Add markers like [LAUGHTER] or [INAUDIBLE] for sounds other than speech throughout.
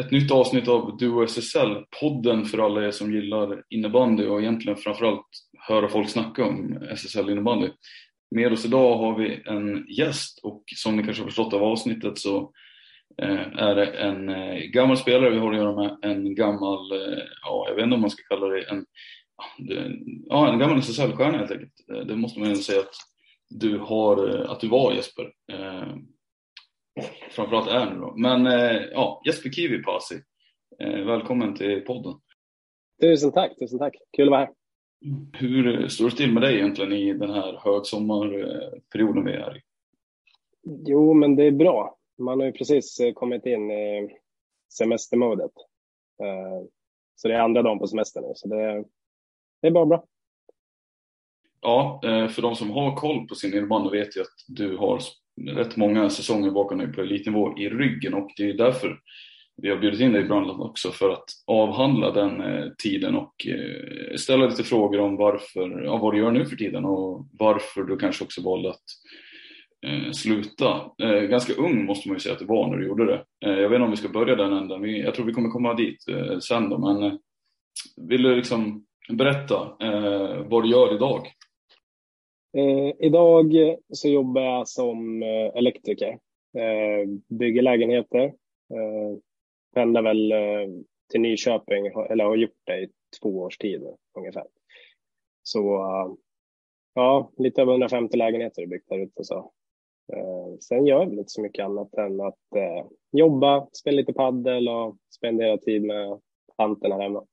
ett nytt avsnitt av Duo SSL, podden för alla er som gillar innebandy och egentligen framförallt höra folk snacka om SSL innebandy. Med oss idag har vi en gäst och som ni kanske har förstått av avsnittet så eh, är det en eh, gammal spelare vi har att göra med, en gammal, eh, ja jag vet inte om man ska kalla det en, ja en gammal SSL-stjärna helt enkelt. Det måste man ju säga att du har, att du var Jesper framförallt är nu då. Men eh, ja, Jesper Kivi Pasi, eh, välkommen till podden. Tusen tack, tusen tack. Kul att vara här. Hur står det till med dig egentligen i den här högsommarperioden vi är i? Jo, men det är bra. Man har ju precis eh, kommit in i semestermodet. Så det är andra dagen på semestern nu, så det, det är bara bra. Ja, för de som har koll på sin innebandy vet ju att du har rätt många säsonger bakom dig på elitnivå i ryggen och det är därför vi har bjudit in dig i Brandland också för att avhandla den eh, tiden och eh, ställa lite frågor om varför, ja, vad du gör nu för tiden och varför du kanske också valde att eh, sluta. Eh, ganska ung måste man ju säga att du var när du gjorde det. Eh, jag vet inte om vi ska börja den änden, jag tror vi kommer komma dit eh, sen då, men eh, vill du liksom berätta vad du gör idag? Eh, idag så jobbar jag som eh, elektriker. Eh, bygger lägenheter. Eh, pendlar väl eh, till Nyköping, eller har gjort det i två års tid ungefär. Så uh, ja, lite över 150 lägenheter är byggt där ute. Så. Eh, sen gör jag inte så mycket annat än att eh, jobba, spela lite paddel och spendera tid med tanten här hemma.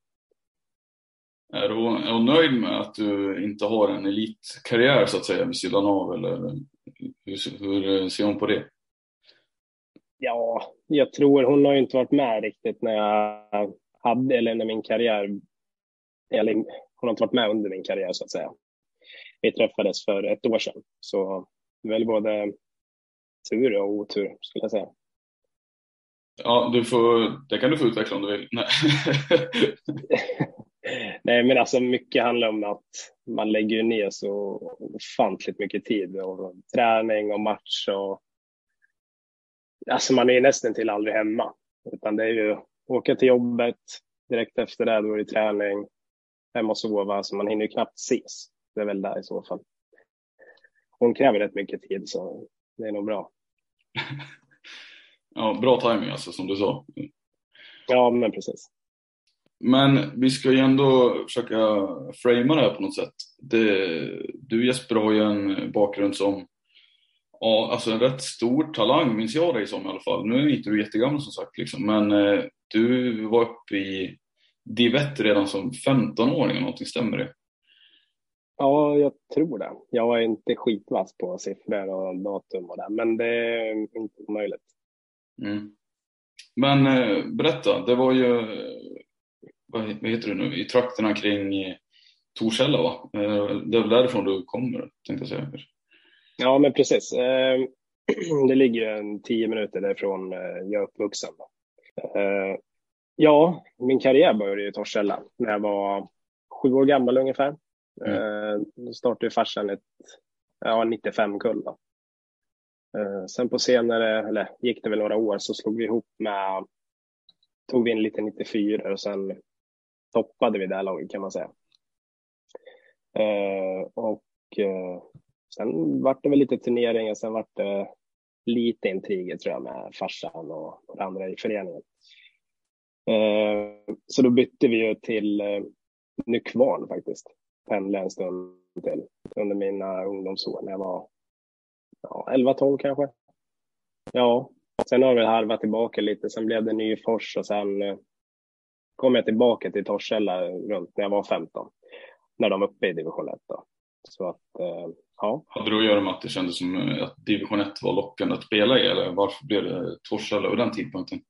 Är du, nöjd med att du inte har en elitkarriär så att säga vid sidan av eller hur, hur ser hon på det? Ja, jag tror hon har inte varit med riktigt när jag hade, eller när min karriär, eller hon har inte varit med under min karriär så att säga. Vi träffades för ett år sedan, så väl både tur och otur skulle jag säga. Ja, du får, det kan du få utveckla om du vill. [LAUGHS] Nej. Men alltså mycket handlar om att man lägger ner så ofantligt mycket tid och träning och match och alltså man är nästan till aldrig hemma utan det är ju åka till jobbet direkt efter det, då är det träning, hem och sova, så man hinner ju knappt ses. Det är väl där i så fall. Hon kräver rätt mycket tid så det är nog bra. [LAUGHS] ja, bra timing alltså som du sa. Ja, men precis. Men vi ska ju ändå försöka framea det här på något sätt. Det, du Jesper har ju en bakgrund som, ja, alltså en rätt stor talang minns jag dig som i alla fall. Nu är inte du jättegammal som sagt liksom, men eh, du var uppe i Div redan som 15-åring eller någonting, stämmer det? Ja, jag tror det. Jag är inte skitvass på siffror och datum och det, men det är inte omöjligt. Mm. men eh, berätta, det var ju, vad, vad heter det nu, i trakterna kring Torshälla va? Det är väl därifrån du kommer, tänkte jag säga. Ja, men precis. [CLEARS THROAT] Det ligger en tio minuter därifrån jag är uppvuxen. Ja, min karriär började i Torshälla när jag var sju år gammal ungefär. Mm. Då startade farsan ett ja, 95-kull. Eh, sen på senare, eller gick det väl några år, så slog vi ihop med, tog vi in lite 94 och sen toppade vi det här laget kan man säga. Eh, och eh, sen vart det väl lite turneringar, sen vart det lite intriger tror jag med farsan och några andra i föreningen. Eh, så då bytte vi ju till eh, Nykvarn faktiskt, pendlade en stund till under mina ungdomsår när jag var ja, 11-12 kanske. Ja, sen har vi harvat tillbaka lite. Sen blev det Nyfors och sen eh, kom jag tillbaka till Torshälla runt när jag var 15. När de var uppe i division 1 då. Så att, eh, ja. Hade det att göra med att det kändes som eh, att division 1 var lockande att spela i eller varför blev det Torshälla vid den tidpunkten?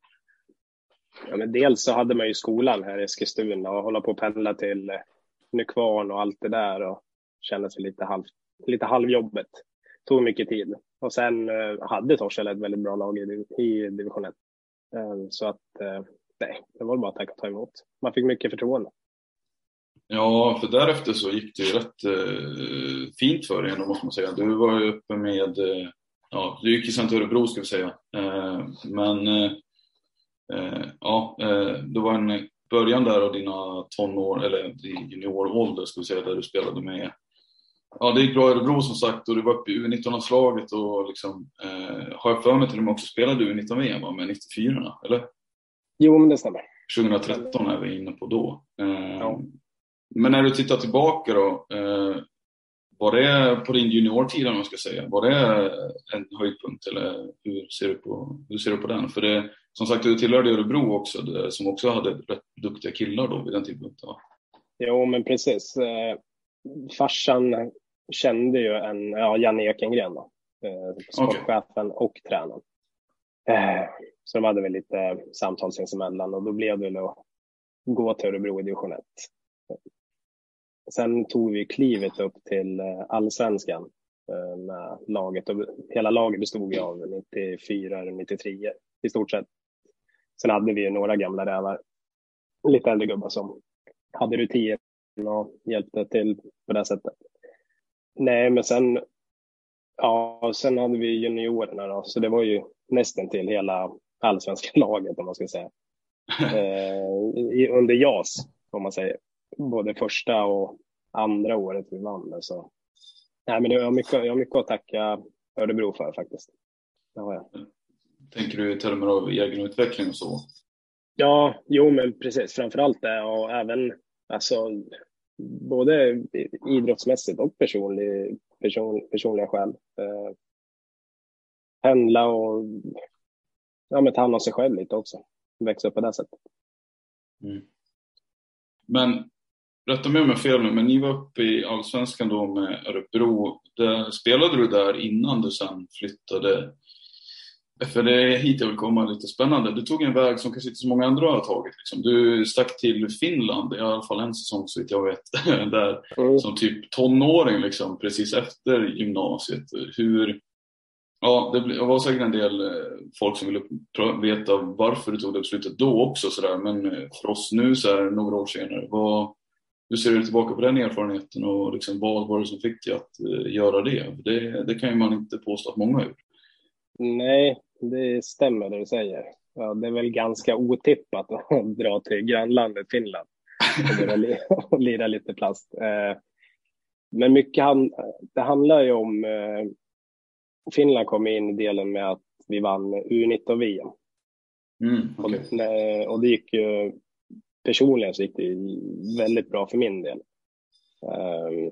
Ja, men dels så hade man ju skolan här i Eskilstuna och hålla på och pendla till Nykvarn och allt det där och kändes lite, halv, lite halvjobbet tog mycket tid. Och sen eh, hade Torshälla ett väldigt bra lag i, i division 1. Eh, så att eh, nej, det var bara att tacka och ta emot. Man fick mycket förtroende. Ja, för därefter så gick det ju rätt eh, fint för dig måste man säga. Du var ju uppe med, eh, ja, du gick i Sankt Örebro ska vi säga. Eh, men eh, eh, ja, eh, det var en början där av dina tonår, eller din juniorålder ska vi säga, där du spelade med Ja, det gick bra i Örebro som sagt och du var uppe i U19-landslaget och liksom, eh, har jag för mig till och med också spelade U19-VM med 94 eller? Jo, men det stämmer. 2013 är vi inne på då. Ja. Men när du tittar tillbaka då, eh, var det på din juniortid om man ska säga, var det en höjdpunkt eller hur ser du på, hur ser du på den? För det, som sagt, du tillhörde Örebro också, som också hade rätt duktiga killar då vid den tidpunkten va? Jo, men precis. Eh, farsan kände ju en, ja, Janne Ekengren då, eh, sportchefen okay. och tränaren. Eh, så de hade väl lite samtal sinsemellan och då blev det väl att gå till Örebro i division 1. Sen tog vi klivet upp till eh, allsvenskan eh, med laget och hela laget bestod ju av 94 93 i stort sett. Sen hade vi ju några gamla rävar, lite äldre gubbar som hade rutin och hjälpte till på det sättet. Nej, men sen, ja, sen hade vi juniorerna då, så det var ju nästan till hela allsvenska [LAUGHS] laget om man ska säga. eh, under JAS, om man säger. Både första och andra året vi vann. Så. Nej, men jag har, mycket, jag har mycket att tacka Örebro för faktiskt. Det har jag. Tänker du i termer av egen utveckling och så? Ja, jo men precis. Framförallt det och även alltså, både idrottsmässigt och personlig, person, personliga skäl. Eh, pendla och ja, men ta hand om sig själv lite också. Växa upp på det sättet. Mm. Men rätta mig om jag fel nu, men ni var uppe i Allsvenskan då med Örebro. Där, spelade du där innan du sen flyttade för det är hit jag vill komma, lite spännande. Du tog en väg som kanske inte så många andra har tagit. Liksom. Du stack till Finland, i alla fall en säsong så vitt jag vet, [LAUGHS] där mm. som typ tonåring liksom, precis efter gymnasiet. Hur, ja, det var säkert en del eh, folk som ville veta varför du tog det beslutet då också, så där. men eh, för oss nu så här, några år senare, vad, hur ser du tillbaka på den erfarenheten och liksom, vad var det som fick dig att eh, göra det? det? Det kan ju man inte påstå att många har gjort. Nej, det stämmer det du säger. Ja, det är väl ganska otippat att [LAUGHS] dra till grannlandet Finland [LAUGHS] och lira lite plast. Men mycket det handlar ju om Finland kom in i delen med att vi vann U19-VM. Mm, okay. och, och det gick ju personligen så gick det väldigt bra för min del. Eh,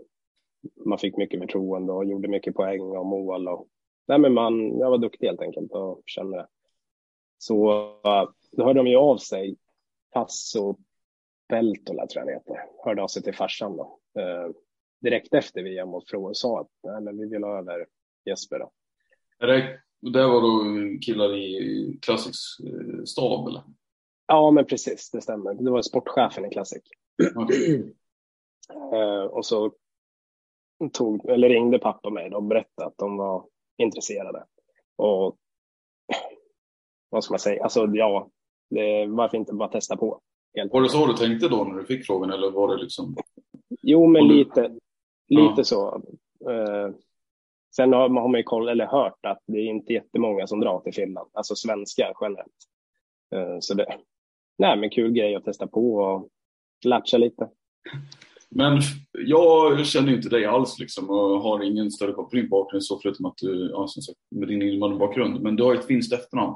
man fick mycket förtroende och gjorde mycket poäng och mål och nej, men man, jag var duktig helt enkelt och kände det. Så då hörde de ju av sig, Tasso Peltola tror jag han heter, hörde av sig till farsan då. Eh, direkt efter VM och sa att nej, men vi vill ha över Jesper då. Det Det var då killar i Classics eh, stab eller? Ja, men precis, det stämmer. Det var sportchefen i Classic. Okay. Eh, och så tog, eller ringde pappa mig och berättade att de var intresserade. Och vad ska man säga, alltså ja, det, varför inte bara testa på? Helt var det så du tänkte då när du fick frågan eller var det liksom? Jo, men lite, lite ja. så. Uh, sen har, har man ju koll, eller hört att det är inte jättemånga som drar till Finland, alltså svenskar generellt. Uh, så det, nej men kul grej att testa på och latcha lite. Men jag känner ju inte dig alls liksom och har ingen större koll på din bakgrund så förutom att du, ja, som sagt, med din invandrarbakgrund. Men du har ett finskt efternamn.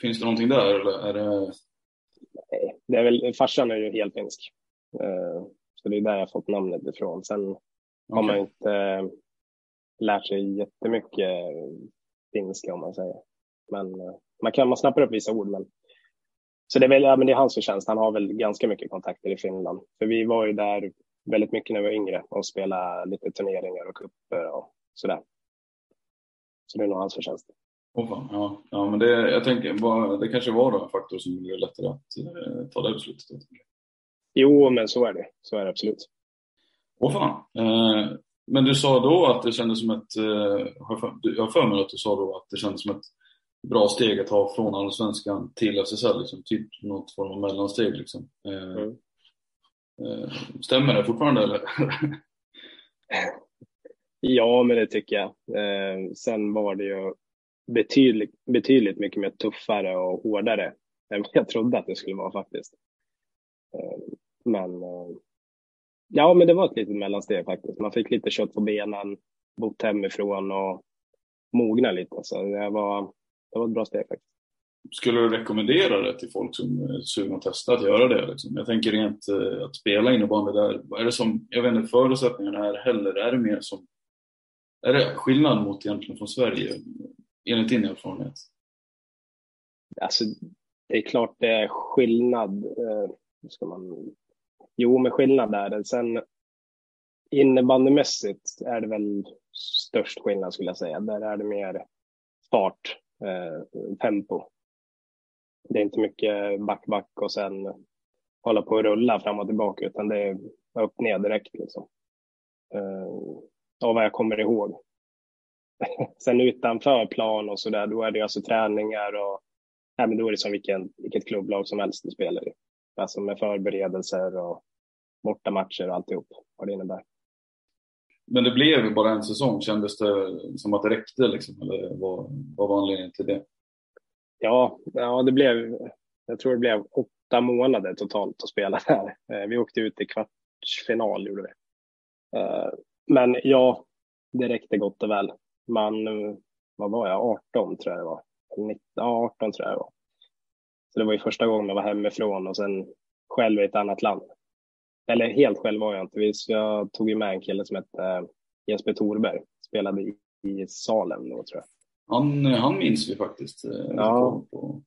Finns det någonting där eller är det? Nej, det är väl, farsan är ju helt finsk. Uh, så det är där jag fått namnet ifrån. Sen okay. har man inte lärt sig jättemycket finska om man säger. Men uh, man kan, man snappar upp vissa ord men så det är väl, ja, men det är hans förtjänst. Han har väl ganska mycket kontakter i Finland. För vi var ju där väldigt mycket när vi var yngre och spelade lite turneringar och cuper och sådär. Så det är nog hans förtjänst. Oh, fan. Ja, ja, men det, jag tänker, det kanske var då en faktor som gjorde det lättare att eh, ta det beslutet. Jo, men så är det. Så är det absolut. Åh fan. Eh, men du sa då att det kändes som ett, eh, jag har för mig att du sa då att det kändes som ett bra steg att ha från allsvenskan till SSL, liksom, typ något form av mellansteg. Liksom. Eh, mm. eh, stämmer det fortfarande eller? [LAUGHS] ja, men det tycker jag. Sen var det ju betydligt, betydligt mycket mer tuffare och hårdare än vad jag trodde att det skulle vara faktiskt. Men ja, men det var ett litet mellansteg faktiskt. Man fick lite kött på benen, bott hemifrån och mogna lite. Så det var, det var ett bra steg faktiskt. Skulle du rekommendera det till folk som är sugna att testa att göra det? Liksom? Jag tänker rent eh, att spela innebandy där. Är det som, jag vet inte förutsättningarna är heller. Är det mer som, är det skillnad mot egentligen från Sverige? Enligt din erfarenhet? Alltså, det är klart det är skillnad. Eh, ska man... Jo, men skillnad är det. Sen innebandymässigt är det väl störst skillnad skulle jag säga. Där är det mer fart, eh, tempo. Det är inte mycket back, back och sen hålla på och rulla fram och tillbaka utan det är upp ner direkt liksom. Eh, av vad jag kommer ihåg. [LAUGHS] Sen utanför plan och så där, då är det alltså träningar och ja, men då är det som vilken, vilket klubblag som helst du spelar i. Alltså med förberedelser och bortamatcher och alltihop, vad det innebär. Men det blev bara en säsong, kändes det som att det räckte liksom, eller vad, vad var anledningen till det? Ja, ja, det blev, jag tror det blev åtta månader totalt att spela där. Eh, vi åkte ut i kvartsfinal, gjorde vi. Eh, men ja, det räckte gott och väl man, vad var jag, 18 tror jag det var. 19, 18 tror jag det var. Så det var ju första gången jag var hemifrån och sen själv i ett annat land. Eller helt själv var jag inte. Jag tog ju med en kille som hette eh, Jesper Thorberg. Spelade i, Salem då tror jag. Han, han minns vi faktiskt. Eh, ja, på.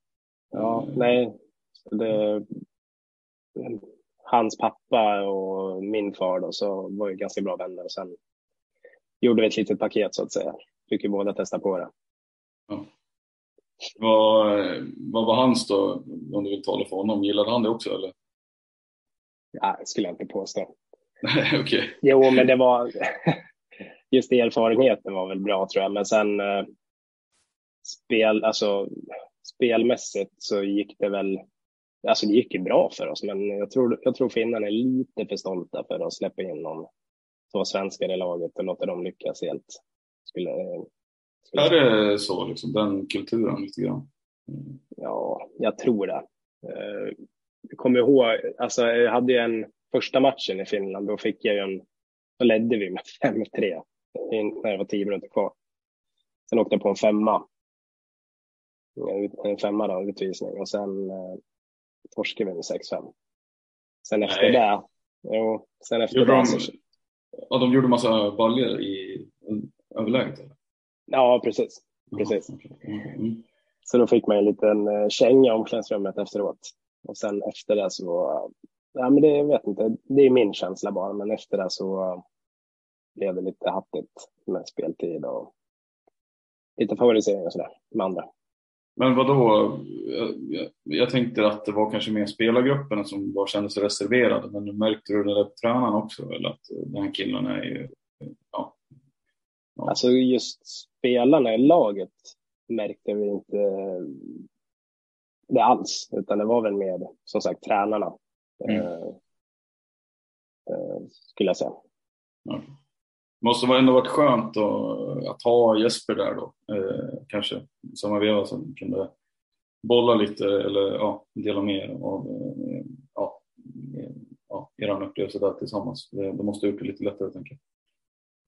ja nej. Det, hans pappa och min far då, så var ju ganska bra vänner. Och sen gjorde vi ett litet paket så att säga. Fick ju båda testa på det. Ja. Vad, vad var hans då, om du vill tala för honom? Gillade han det också eller? Ja, det skulle jag inte påstå. [LAUGHS] Okay. Jo, men det var [LAUGHS] just erfarenheten var väl bra tror jag, men sen eh, spel, alltså spelmässigt så gick det väl, alltså det gick ju bra för oss, men jag tror, jag tror finnarna är lite för stolta för att släppa in någon två svenskar i laget och låta dem lyckas helt. Skulle, skulle är det så, liksom, den kulturen lite grann? Mm. Ja, jag tror det. Jag eh, kommer ihåg, alltså jag hade ju en första matchen i Finland, då fick jag ju en, då ledde vi med [LAUGHS] 5-3 när det var tio minuter kvar. Sen åkte jag på en femma. En femma då, utvisning och sen eh, torskade vi med 6-5. Sen efter Nej. det, jo, sen efter Gjorde det. De, så, ja, de gjorde massa baljor i överläget? Eller? Ja, precis. precis. Mm. Så då fick man en liten eh, känga i omklädningsrummet efteråt. Och sen efter det så, ja men det jag vet inte, det är min känsla bara, men efter det så blev det lite hattigt med speltid och lite favorisering och sådär med andra. Men vad då? Jag, jag, tänkte att det var kanske mer spelargrupperna som var, kände sig reserverade, men märkte du det där på tränaren också? Eller att den här killen är ju, ja. Ja. Alltså just spelarna i laget märkte vi inte det alls, utan det var väl mer som sagt tränarna. Mm. Eh, eh, skulle jag säga. Ja. Måste ändå varit skönt att, att ha Jesper där då, eh, kanske, samma veva som kunde bolla lite eller ja, dela med av eh, ja, ja, er upplevelse där tillsammans. Det, det måste ha gjort det lite lättare, tänker jag.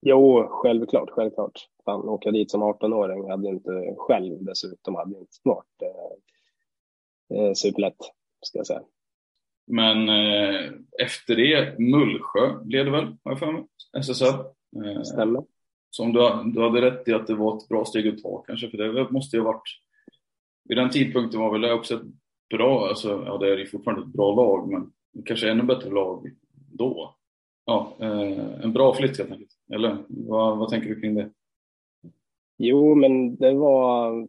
Jo, självklart, självklart. Fan, åka dit som 18-åring hade inte själv dessutom hade inte varit eh, eh, superlätt, ska jag säga. Men eh, efter det, Mullsjö blev det väl, har jag för mig, SSL? Eh, Stämmer. Som du, du hade rätt i att det var ett bra steg att ta kanske, för det måste ju ha varit... Vid den tidpunkten var väl det också ett bra, alltså, ja det är ju fortfarande ett bra lag, men kanske ännu bättre lag då. Ja, eh, en bra flytt helt enkelt. Eller vad, vad tänker du kring det? Jo, men det var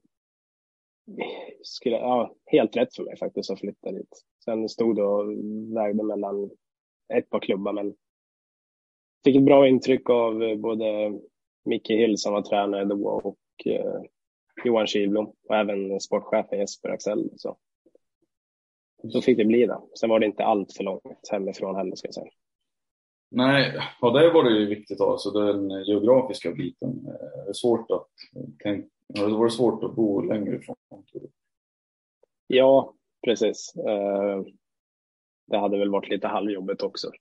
skulle, ja, helt rätt för mig faktiskt att flytta dit. Sen stod det och vägde mellan ett par klubbar, men fick ett bra intryck av eh, både Micke Hill som var tränare då och eh, Johan Kihlblom och även sportchefen Jesper Axell. Så. så fick det bli det. Sen var det inte allt för långt hemifrån heller ska jag säga. Nej, och det var det ju viktigt alltså den geografiska biten. Det är svårt att tänka, det var svårt att bo längre ifrån. Ja, precis. Eh, det hade väl varit lite halvjobbigt också.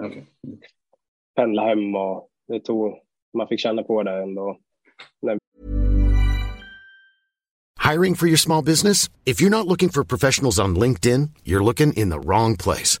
Okay pendla hem och det tog, man fick känna på det ändå. Hiring for your small business? If you're not looking for professionals on LinkedIn, you're looking in the wrong place.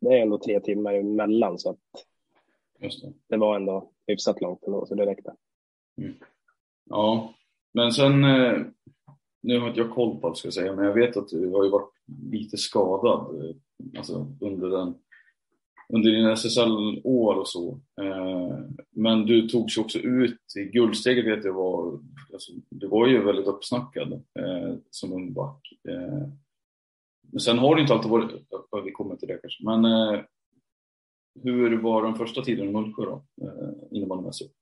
Det är ändå tre timmar emellan så att det. det var ändå hyfsat långt ändå, så det räckte. Mm. Ja, men sen eh, nu har inte jag koll på allt ska jag säga, men jag vet att du har ju varit lite skadad eh, alltså under, den, under din SSL-år och så. Eh, men du togs ju också ut i guldsteget vet jag var, alltså, du var ju väldigt uppsnackad som ung back. Men sen har det inte alltid varit, vi kommer till det kanske, men hur var den första tiden i Mullsjö då, innebandymässigt?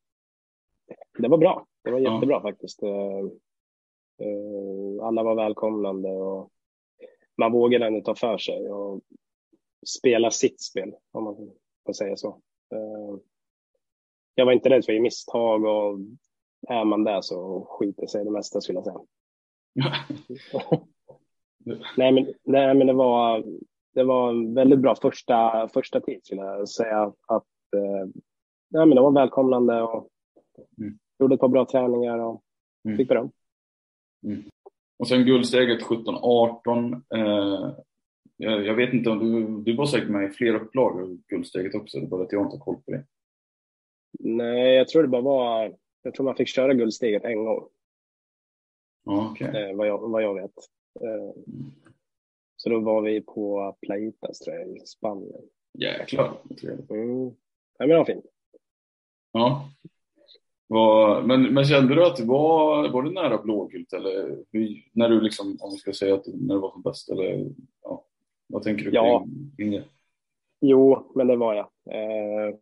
Det var bra, det var jättebra ja. faktiskt. Eh, alla var välkomnande och man vågade ändå ta för sig och spela sitt spel, om man får säga så. Eh, jag var inte rädd för misstag och är man där så skiter sig det mesta skulle jag säga. [LAUGHS] [LAUGHS] nej, men, nej, men det var, det var en väldigt bra första, första tid skulle jag säga. Att, eh, nej, men det var välkomnande och mm. gjorde ett par bra träningar och mm. fick beröm. Mm. Och sen guldsteget 17-18. Eh, jag, jag, vet inte om du, du var säkert med i flera upplag av guldsteget också, det bara att jag inte har koll på det. Nej, jag tror det bara var, jag tror man fick köra guldsteget en gång. Okay. Eh, vad, jag, vad jag vet. Eh, så då var vi på Plaitas tror jag, i Spanien. Jäklar, mm. Ja, men det var fint. Ja, var, men, men kände du att det var, var det nära blågult eller när du liksom, om vi ska säga att när du var som bäst eller ja, vad tänker du ja. kring det? Jo, men det var jag. Eh,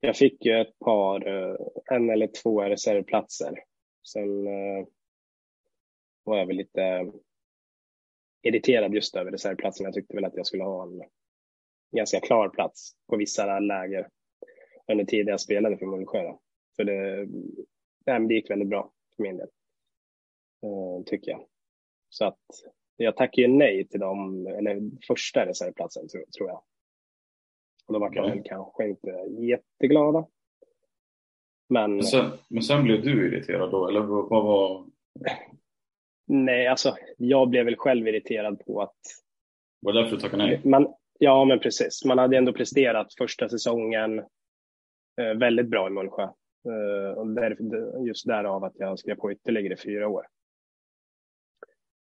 jag fick ju ett par, eh, en eller två reservplatser. Sen eh, var jag väl lite irriterad just över reservplatsen. Jag tyckte väl att jag skulle ha en ganska klar plats på vissa läger under tiden jag spelade för Mullsjö. För det, det gick väldigt bra för min del, uh, tycker jag. Så att jag tackar ju nej till dem, eller första reservplatsen tror, tror jag. Och då var jag väl kanske inte jätteglada. Men, men, sen, men sen blev du irriterad då, eller vad var? Nej, alltså jag blev väl själv irriterad på att... Var det därför du tackade nej? Man, ja, men precis. Man hade ändå presterat första säsongen eh, väldigt bra i Mullsjö. Eh, och där, just därav att jag skrev på ytterligare fyra år.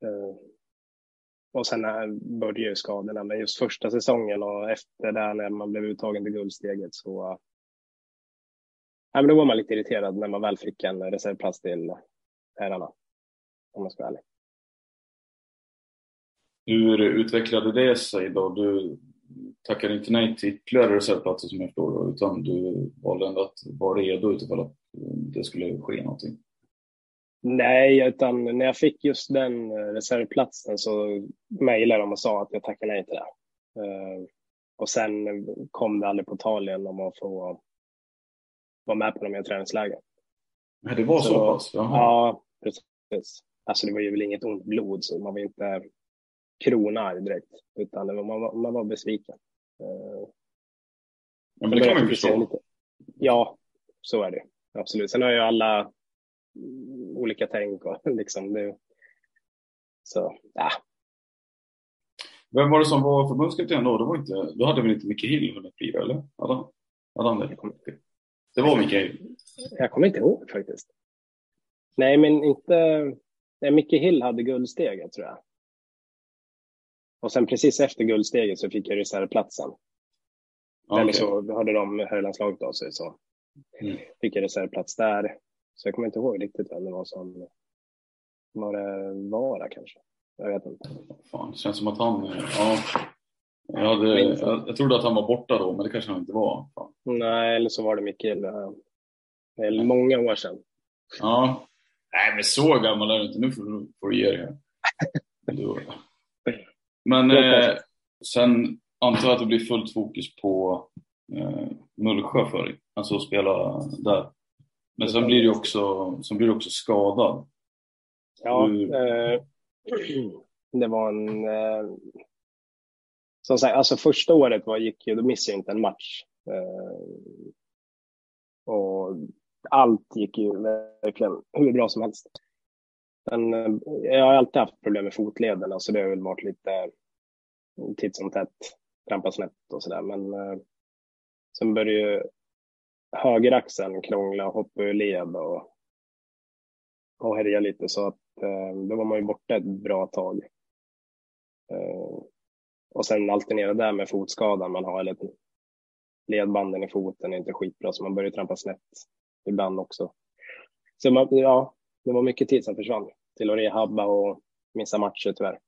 Eh, och sen började ju skadorna, men just första säsongen och efter det när man blev uttagen till guldsteget så ja, men då var man lite irriterad när man väl fick en reservplats till herrarna. Om man ska vara ärlig. Hur utvecklade det sig då? Du tackade inte nej till ytterligare reservplatser som jag förstår utan du valde ändå att vara redo utifall att det skulle ske någonting? Nej, utan när jag fick just den reservplatsen så mejlade de och sa att jag tackade nej till det. Eh, och sen kom det aldrig på tal igen om att få vara med på de här träningslägren. Nej, det var så, så pass? Jaha. Ja, precis. Alltså det var ju väl inget ont blod, så man var inte kronarg direkt, utan var, man, var, man var besviken. Eh, ja, men det kan man ju förstå. Lite. Ja, så är det absolut. Sen har ju alla olika tänk och [LAUGHS] liksom det. Så, ja. Vem var det som var förbundskapten då? Det var inte, då hade väl inte Hill hunnit bli eller? Hade han, hade han det? Det var Hill. Jag kommer inte ihåg faktiskt. Nej, men inte. Nej, Micke Hill hade guldsteget tror jag. Och sen precis efter guldsteget så fick jag reservplatsen. Okay. Eller så hade de herrlandslaget av sig så mm. fick jag reservplats där. Så jag kommer inte ihåg riktigt vem det var som var det Vara kanske. Jag vet inte. Fan, det känns som att han, ja. Jag, hade, jag, jag trodde att han var borta då, men det kanske han inte var. Fan. Nej, eller så var det Mikael. Det är många år sedan. Ja. Nej, men så gammal är du inte. Nu får du ge dig. Men eh, sen antar jag att det blir fullt fokus på eh, Mullsjö för dig. Alltså att spela där. Men sen blir du också, sen blir du också skadad. Ja, du... eh, [CLEARS THROAT] det var en... Eh, som sagt, alltså första året var, gick ju, då missade jag inte en match. Eh, och allt gick ju verkligen hur bra som helst. Men eh, jag har alltid haft problem med fotlederna så det har väl varit lite eh, titt som tätt, trampa snett och sådär. Men eh, sen började ju högeraxeln krångla, hoppa ur led och, och härja lite så att då var man ju borta ett bra tag. Och sen alternera där med fotskadan man har, eller ledbanden i foten är inte skitbra så man börjar trampa snett ibland också. Så man, ja, det var mycket tid som försvann till att rehabba och missa matcher tyvärr.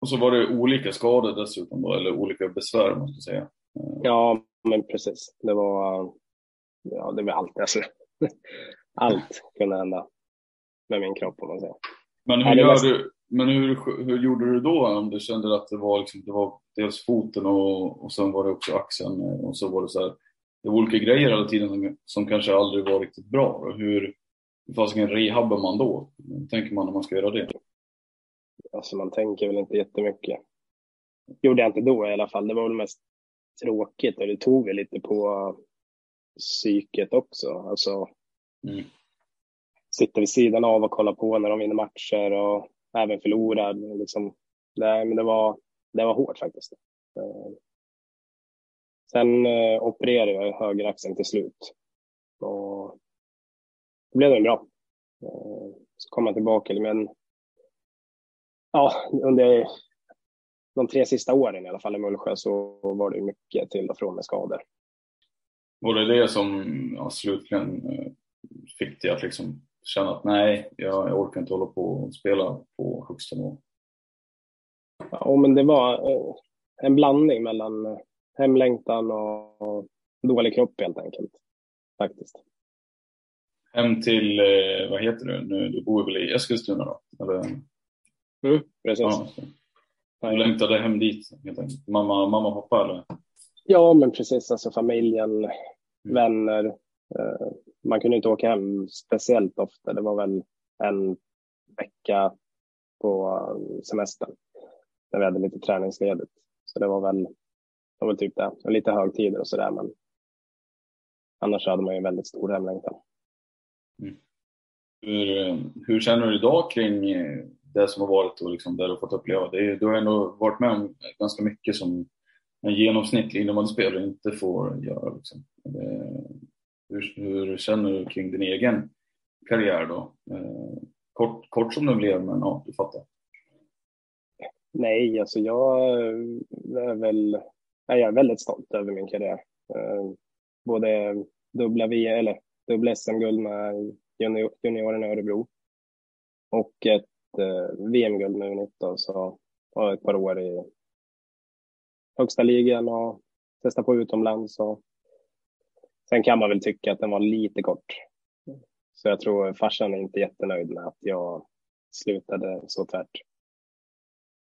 Och så var det olika skador dessutom då, eller olika besvär man ska säga. Ja, men precis. Det var, ja, det var allt. Alltså. [LAUGHS] Allt kunde hända med min kropp om man säger. Men hur, gör du, men hur, hur gjorde du då om du kände att det var, liksom, det var dels foten och, och sen var det också axeln och så var det så här, det var olika grejer hela tiden som, som kanske aldrig var riktigt bra. Hur, hur fasiken rehabbar man då? Hur tänker man när man ska göra det? Alltså man tänker väl inte jättemycket. Gjorde jag inte då i alla fall. Det var väl mest tråkigt och det tog väl lite på psyket också. Alltså, mm. Sitta vid sidan av och kolla på när de vinner matcher och även förlorar. Liksom. Det, men det, var, det var hårt faktiskt. Sen eh, opererade jag högeraxeln till slut. Och då blev det bra. Eh, så kom jag tillbaka. Men ja, under de tre sista åren i alla fall i Mullsjö så var det mycket till och från med skador. Var det det som ja, slutligen eh, fick dig att liksom känna att nej, jag, jag orkar inte hålla på och spela på högsta nivå? Ja, men det var eh, en blandning mellan eh, hemlängtan och dålig kropp helt enkelt. Faktiskt. hem till, eh, vad heter det nu, du bor väl i Eskilstuna då? Eller? Mm, precis. Ja. Du längtade hem dit helt enkelt. Mamma, mamma och pappa eller? Ja, men precis. Alltså familjen, vänner. Eh, man kunde inte åka hem speciellt ofta. Det var väl en vecka på semestern när vi hade lite träningsledigt. Så det var väl, var väl typ det. Och lite högtider och sådär, men annars hade man ju väldigt stor hemlängtan. Hur, hur känner du idag kring eh, det som har varit och liksom det du har fått uppleva? Det du har ändå varit med om ganska mycket som en genomsnittlig innebandyspelare inte får göra. Liksom. Det, hur, hur känner du kring din egen karriär då? Eh, kort, kort som den blev, men ja, du fattar. Nej, alltså jag är väl jag är väldigt stolt över min karriär. Eh, både dubbla, eller dubbla SM-guld med junior, juniorerna i Örebro och ett eh, VM-guld med U19 så, och ett par år i högsta ligan och testa på utomlands. Och, sen kan man väl tycka att den var lite kort. Så jag tror farsan är inte jättenöjd med att jag slutade så tvärt.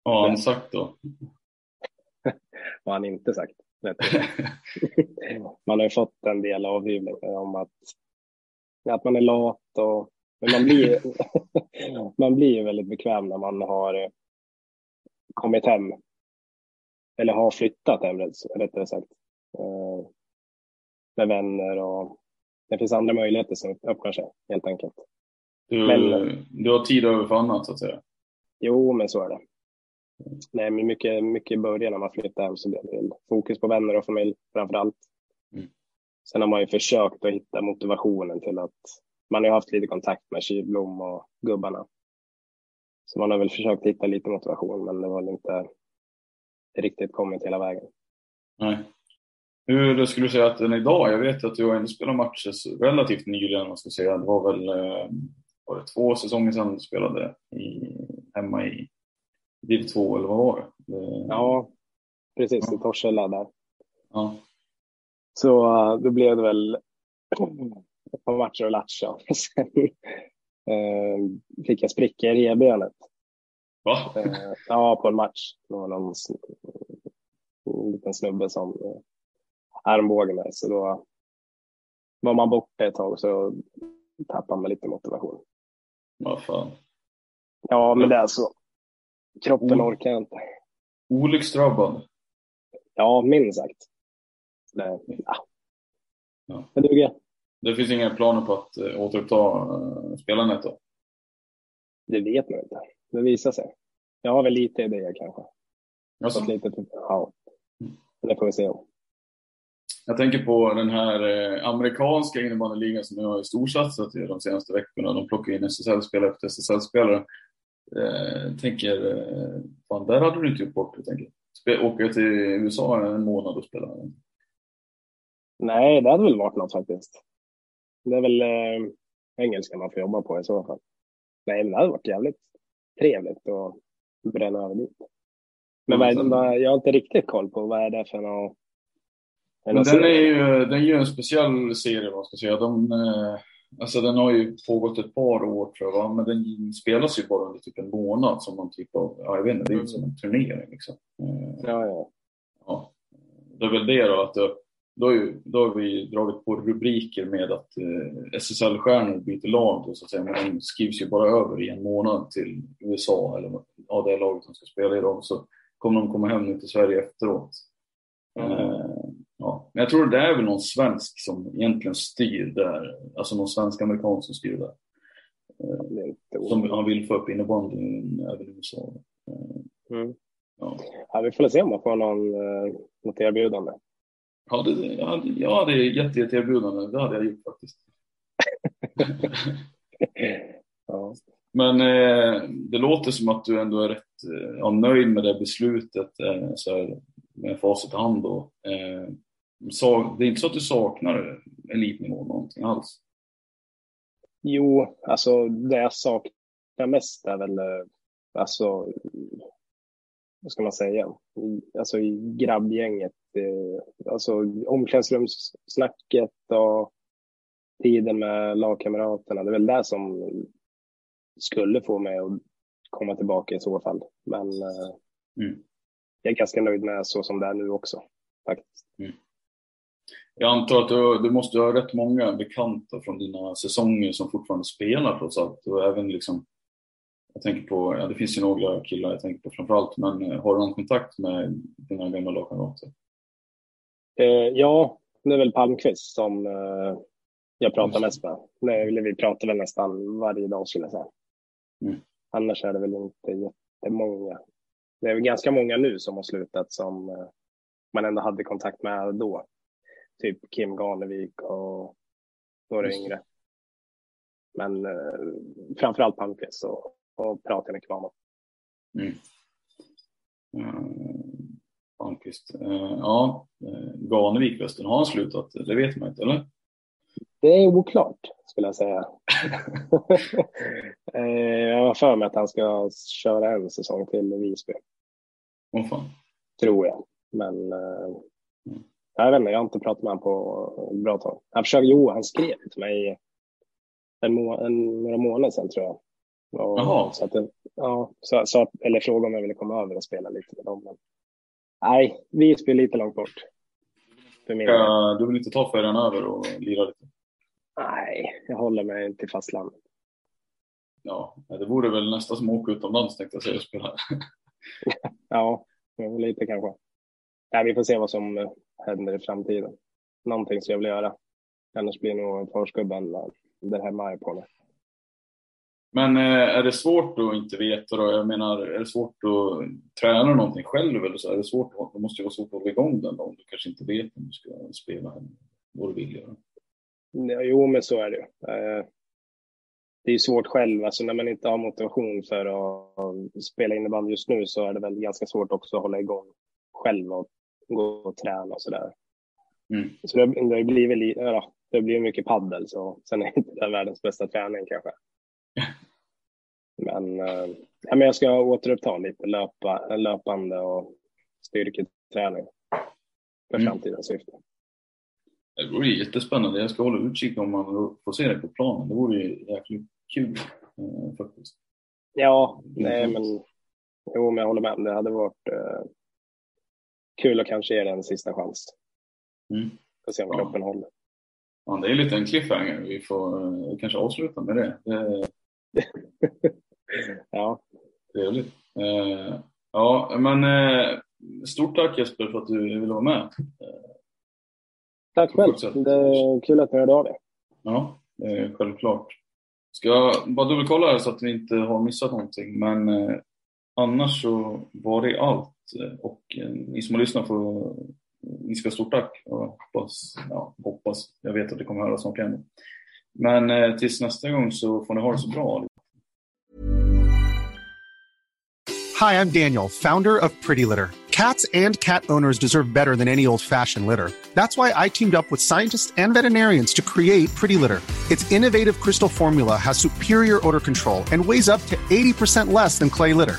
Har han sagt då? [LAUGHS] Vad han inte sagt. [LAUGHS] man har ju fått en del avhyvlingar om att, att man är lat och men man blir, [LAUGHS] man blir ju väldigt bekväm när man har kommit hem. Eller har flyttat hem rättare sagt. Eh, Med vänner och det finns andra möjligheter som öppnar sig helt enkelt. Du, Men- du har tid över för annat så att säga. Jo, men så är det. Nej, men mycket, mycket i början när man flyttade hem så blev det fokus på vänner och familj framför allt. Mm. Sen har man ju försökt att hitta motivationen till att man har haft lite kontakt med Kylblom och gubbarna. Så man har väl försökt hitta lite motivation, men det var inte riktigt kommit hela vägen. Nej. Hur skulle du säga att den är idag? Jag vet att du har ändå spelat matcher relativt nyligen, man ska säga. Det var väl eh, var det två säsonger sedan du spelade i, hemma i div 2, eller vad var det? det Ja, precis. I Torshälla där. ja. Så uh, då blev det väl ett par matcher att latcha. [LAUGHS] Sen uh, fick jag spricka i revbenet. Va? Uh, ja, på en match. Det var någon en liten snubbe som armbågade mig. Så då var man borta ett tag och så tappade man lite motivation. Vad fan. Ja, men det är så. Kroppen Mm. orkar inte. Olycksdrabbad. Ja, minst sagt. Det, ja. Ja. Det duger. Det finns inga planer på att uh, återuppta uh, spelandet då? Det vet man inte. Det visar sig. Jag har väl lite idéer kanske. Alltså, lite, ja. Det får vi se om. jag tänker på den här eh, amerikanska innebandyligan som nu har storsatsat i de senaste veckorna. De plockar in SSL-spelare efter SSL-spelare. Eh, tänker, eh, fan där hade du inte gjort bort dig, tänker Åka till USA en månad och spela. Nej, det hade väl varit något faktiskt. Det är väl eh, engelska man får jobba på i så fall. Nej, men det hade varit jävligt trevligt att bränna över dit. Men är, Mm. vad, jag har inte riktigt koll på vad är det för något. Men den är ju, den är ju en speciell serie, vad ska jag säga. De, eh, alltså den har ju pågått ett par år tror jag, va? men den spelas ju bara under typ en månad som någon typ av, ja, jag vet inte, det är ju som en turnering liksom. Eh, Ja, ja. ja. Det är väl det då, att det, då, är ju, då har vi dragit på rubriker med att eh, SSL-stjärnor byter lag, då, så att säga, men de skrivs ju bara över i en månad till USA, eller ja, det laget som ska spela i dem, så kommer de komma hem nu till Sverige efteråt. Eh, ja. Men jag tror det är väl någon svensk som egentligen styr där, alltså någon svensk-amerikan som styr där. Som han vill få upp innebandyn även i USA. Mm. ja. Ja, vi får se om man får någon, eh, något erbjudande. Ja, det, jag, hade, jag hade gett ett erbjudande, det hade jag gjort faktiskt. [LAUGHS] Ja. Men eh, det låter som att du ändå är rätt eh, ja, nöjd med det beslutet eh, så här, med facit i hand. Då. Eh, det är inte så att du saknar elitnivå någonting alls? Jo, alltså det jag saknar mest är väl, eh, alltså, vad ska man säga, alltså i grabbgänget, eh, alltså omklädningsrumssnacket och tiden med lagkamraterna. Det är väl det som skulle få mig att komma tillbaka i så fall. Men eh, Mm. jag är ganska nöjd med så som det är nu också. Faktiskt. Jag antar att du, du måste ha rätt många bekanta från dina säsonger som fortfarande spelar trots allt. Och även liksom, jag tänker på, ja, det finns ju några killar jag tänker på framförallt, men eh, har du någon kontakt med dina gamla lagkamrater? Eh, ja, det är väl Palmqvist som eh, jag pratar mest med. Nej, vi pratar väl nästan varje dag skulle jag säga. Mm. Annars är det väl inte jättemånga. Det är väl ganska många nu som har slutat som eh, man ändå hade kontakt med då. Typ Kim Garnevik och några det. yngre. Men eh, framförallt Palmqvist och, och pratar mycket med honom. Mm. Uh, Palmqvist. Eh, ja, uh, Ganevik förresten, har han slutat? Det vet man inte, eller? Det är oklart, skulle jag säga. [LAUGHS] Eh, jag har för mig att han ska köra en säsong till i Visby, Åh fan. tror jag. Men eh, jag vet inte, jag har inte pratat med honom på ett bra tag. Han försökte, jo, han skrev till mig en må, en, några månader sedan, tror jag. Och, Jaha. Så att, ja, så, så, eller frågade om jag ville komma över och spela lite med dem. Men, nej, Visby är lite långt bort. För min. Uh, du vill inte ta färjan över och lira lite? Nej, jag håller mig till fastlandet. Ja, det vore väl nästan som att åka utomlands tänkte jag säga och spela. [LAUGHS] Ja, ja, lite kanske. Nej, vi får se vad som händer i framtiden. Någonting som jag vill göra. Annars blir nog förskubben eh, där hemma på mig. Men eh, är det svårt att inte veta då? Jag menar, är det svårt att träna någonting själv eller så? Är det svårt? Det måste ju vara svårt att hålla igång den då, om du kanske inte vet om du ska spela vad du vill göra. Ja, jo, men så är det ju. Eh, Det är ju svårt själv, alltså när man inte har motivation för att spela innebandy just nu så är det väl ganska svårt också att hålla igång själv och gå och träna och sådär. Mm. Så det, det blivit, li- ja, det blir mycket paddel så sen är inte det världens bästa träning kanske. Men, eh, ja, men jag ska återuppta lite löpa, löpande och styrketräning för Mm. framtidens syfte. Det vore jättespännande. Jag ska hålla utkik om man får se det på planen. Det vore ju jäkligt kul eh, faktiskt. Ja, nej men jo, men jag håller med. Det hade varit eh, kul att kanske ge det en sista chans. Mm. Får se om Ja. kroppen håller. Ja, det är lite en cliffhanger. Vi får eh, kanske avsluta med det. Det [LAUGHS] Ja, trevligt. Eh, ja, men eh, stort tack Jesper för att du ville vara med. tack själv. Det är kul att ni hörde av er. Ja, självklart. Ska jag bara dubbelkolla här så att vi inte har missat någonting. Men annars så var det allt. Eh, och eh, ni som har lyssnat får ni ska ha stort tack. Och jag hoppas, ja, hoppas, jag vet att det kommer höras snart igen. Men eh, tills nästa gång så får ni ha det så bra. Hi, I'm Daniel, founder of Pretty Litter. Cats and cat owners deserve better than any old fashioned litter. That's why I teamed up with scientists and veterinarians to create Pretty Litter. Its innovative crystal formula has superior odor control and weighs up to 80% less than clay litter.